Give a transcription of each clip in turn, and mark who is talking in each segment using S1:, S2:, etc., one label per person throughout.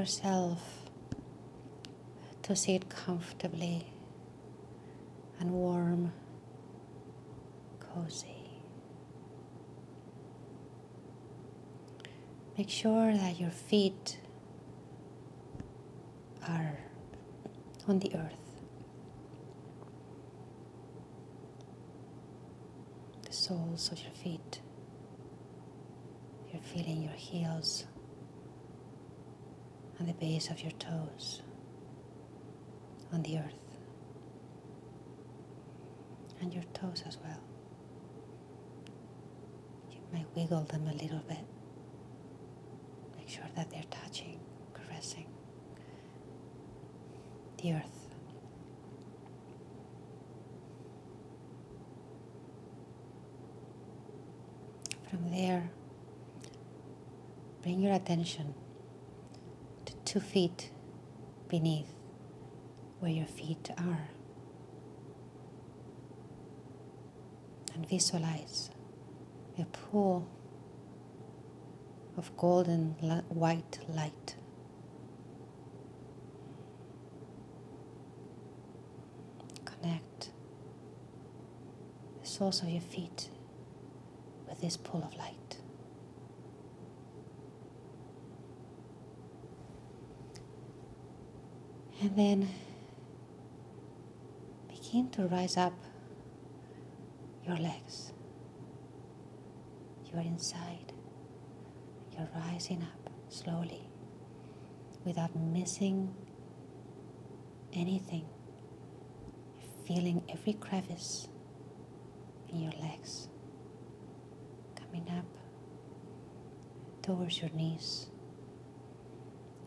S1: yourself to sit comfortably and warm, cozy. Make sure that your feet are on the earth. The soles of your feet. You're feeling your heels and the base of your toes on the earth. And your toes as well. You might wiggle them a little bit. Make sure that they're touching, caressing the earth. From there, bring your attention two feet beneath where your feet are. And visualize a pool of golden white light. Connect the soles of your feet with this pool of light. And then begin to rise up your legs. You are inside. You're rising up slowly without missing anything. Feeling every crevice in your legs coming up towards your knees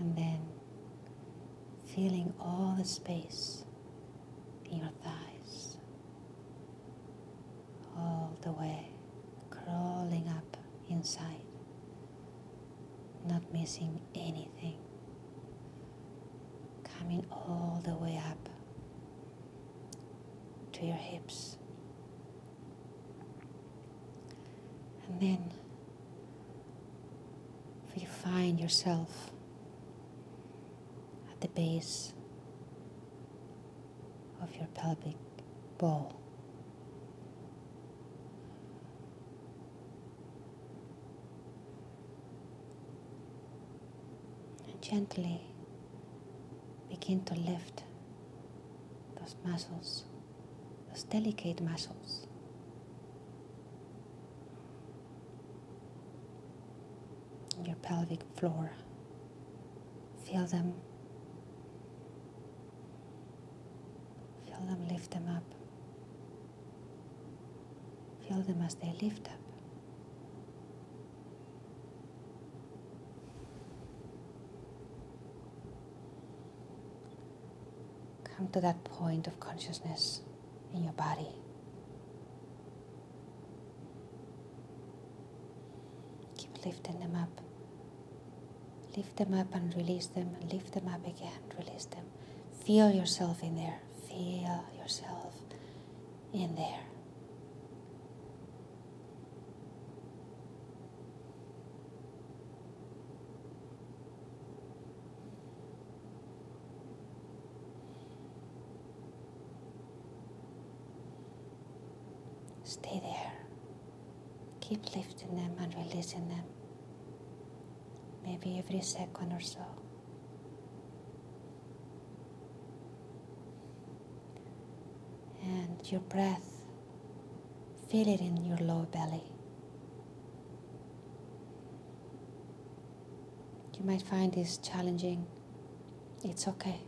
S1: and then feeling all the space in your thighs. All the way crawling up inside not missing anything. Coming all the way up to your hips. And then you find yourself at the base of your pelvic bowl. And gently begin to lift those muscles, those delicate muscles. Your pelvic floor. Feel them Feel them lift them up. Them as they lift up. Come to that point of consciousness in your body. Keep lifting them up. Lift them up and release them, and lift them up again, release them. Feel yourself in there. Feel yourself in there. Stay there. Keep lifting them and releasing them. Maybe every second or so. and your breath, feel it in your lower belly. You might find this challenging. It's okay.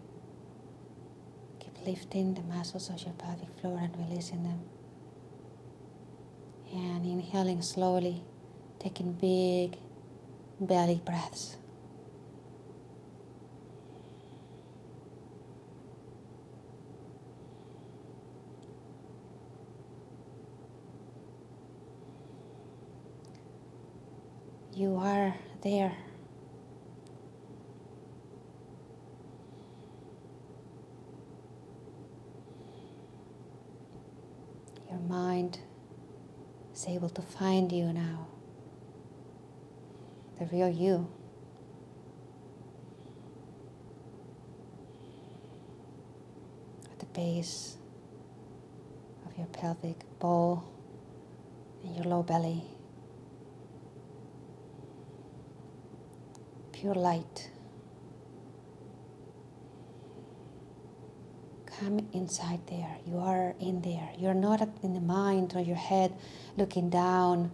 S1: Keep lifting the muscles of your pelvic floor and releasing them. And inhaling slowly, taking big belly breaths. you are there. to find you now, the real you. At the base of your pelvic bowl and your low belly. Pure light. Come inside there. You are in there. You're not in the mind or your head looking down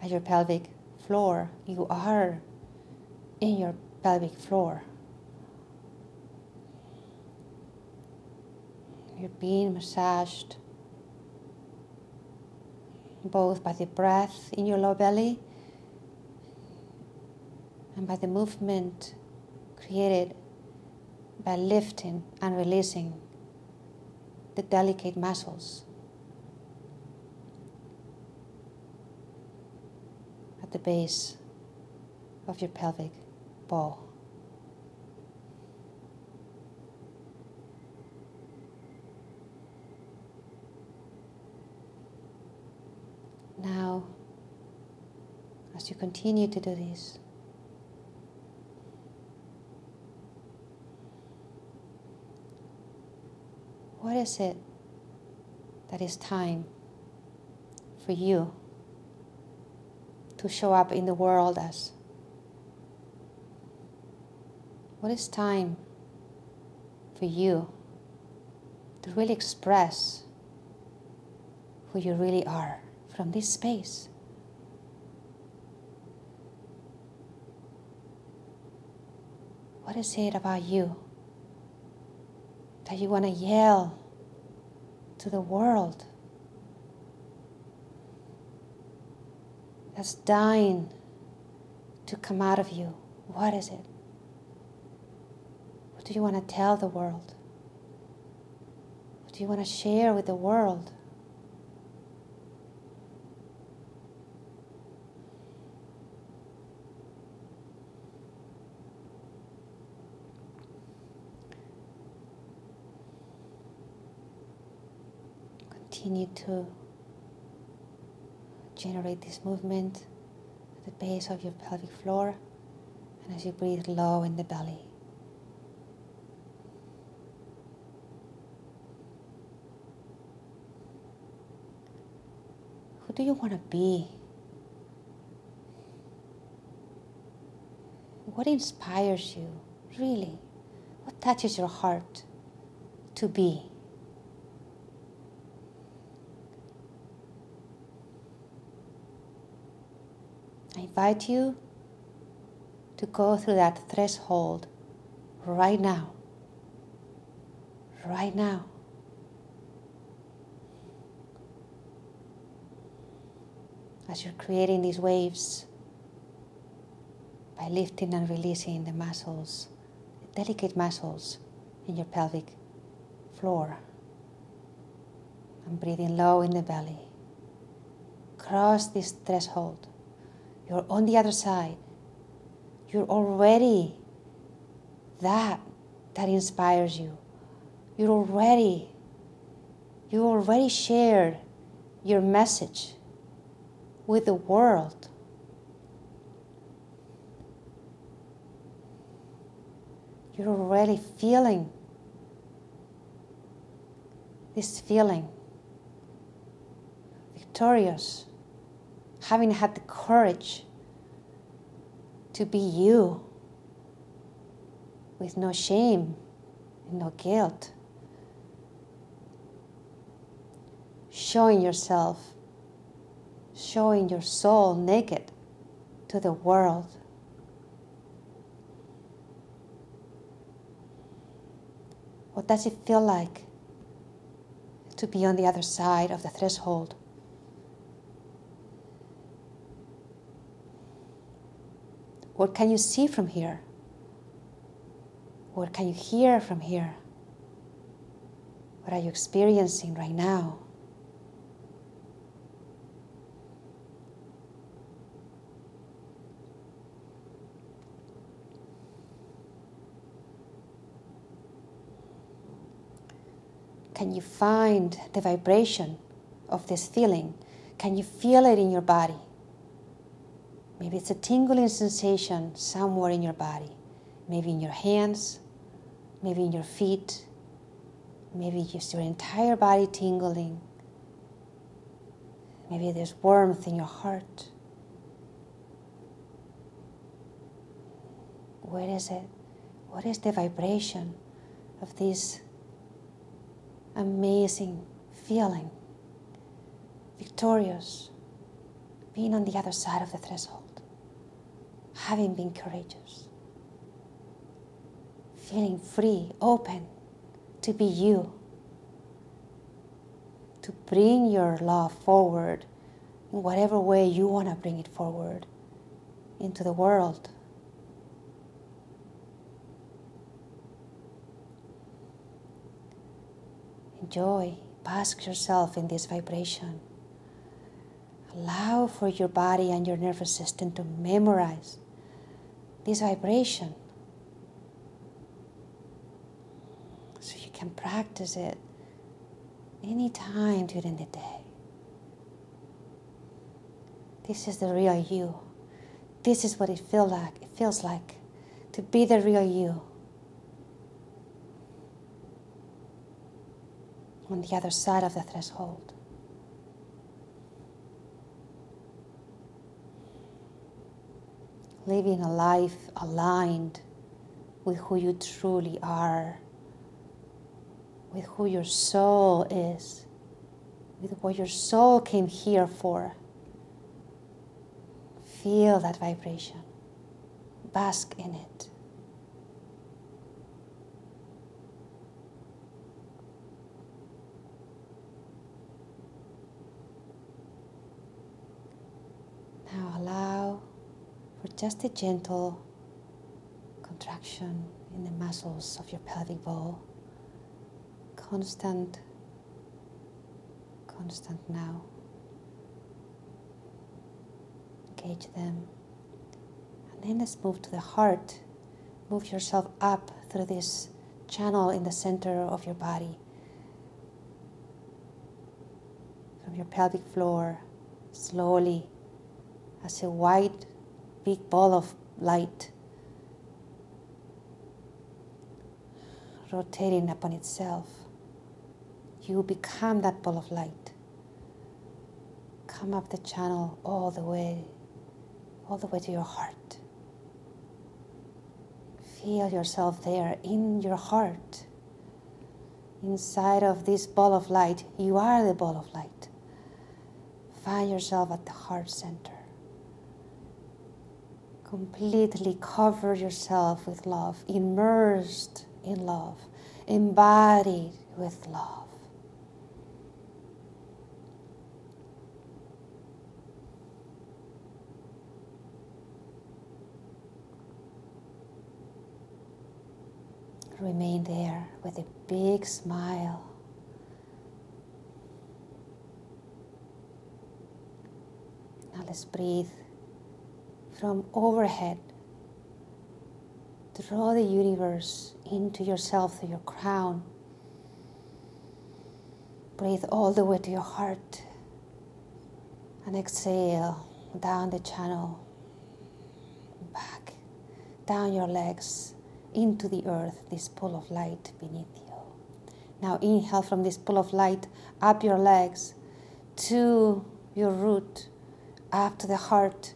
S1: at your pelvic floor. You are in your pelvic floor. You're being massaged both by the breath in your low belly and by the movement created by lifting and releasing the delicate muscles at the base of your pelvic ball. Now, as you continue to do this, what is it that is time for you to show up in the world as? What is time for you to really express who you really are? from this space. What is it about you that you want to yell to the world that's dying to come out of you? What is it? What do you want to tell the world? What do you want to share with the world? Continue to generate this movement at the base of your pelvic floor and as you breathe low in the belly. Who do you want to be? What inspires you, really? What touches your heart to be? I invite you to go through that threshold right now. Right now. As you're creating these waves by lifting and releasing the muscles, the delicate muscles in your pelvic floor. And breathing low in the belly. Cross this threshold you're on the other side. You're already that that inspires you. You're already you already shared your message with the world. You're already feeling this feeling victorious having had the courage to be you with no shame and no guilt. Showing yourself, showing your soul naked to the world. What does it feel like to be on the other side of the threshold? What can you see from here? What can you hear from here? What are you experiencing right now? Can you find the vibration of this feeling? Can you feel it in your body? Maybe it's a tingling sensation somewhere in your body, maybe in your hands, maybe in your feet, Maybe just your entire body tingling. Maybe there's warmth in your heart. Where is it? What is the vibration of this amazing feeling? Victorious, being on the other side of the threshold, having been courageous, feeling free, open to be you, to bring your love forward in whatever way you want to bring it forward into the world. Enjoy, bask yourself in this vibration. Allow for your body and your nervous system to memorize this vibration so you can practice it anytime during the day. This is the real you. This is what it feel like. It feels like to be the real you. On the other side of the threshold. Living a life aligned with who you truly are, with who your soul is, with what your soul came here for. Feel that vibration, bask in it. Now allow for just a gentle contraction in the muscles of your pelvic bowl. Constant, constant now. Engage them. And then let's move to the heart. Move yourself up through this channel in the center of your body. From your pelvic floor, slowly, as a white big ball of light rotating upon itself. You become that ball of light. Come up the channel all the way, all the way to your heart. Feel yourself there in your heart. Inside of this ball of light, you are the ball of light. Find yourself at the heart center completely cover yourself with love, immersed in love, embodied with love. Remain there with a big smile. Now let's breathe from overhead. Draw the universe into yourself through your crown. Breathe all the way to your heart and exhale down the channel, back, down your legs, into the earth, this pool of light beneath you. Now inhale from this pool of light up your legs to your root, up to the heart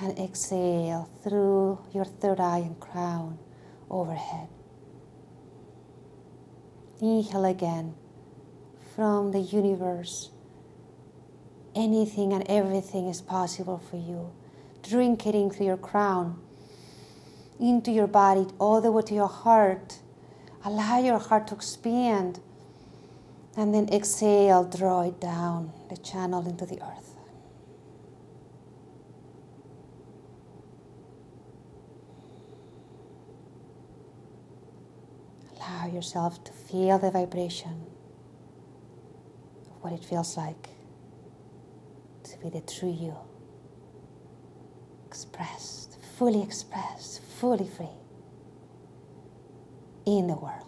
S1: and exhale through your third eye and crown overhead. Inhale again from the universe. Anything and everything is possible for you. Drink it into your crown, into your body, all the way to your heart. Allow your heart to expand. And then exhale, draw it down the channel into the earth. Allow yourself to feel the vibration of what it feels like to be the true you. Expressed, fully expressed, fully free in the world.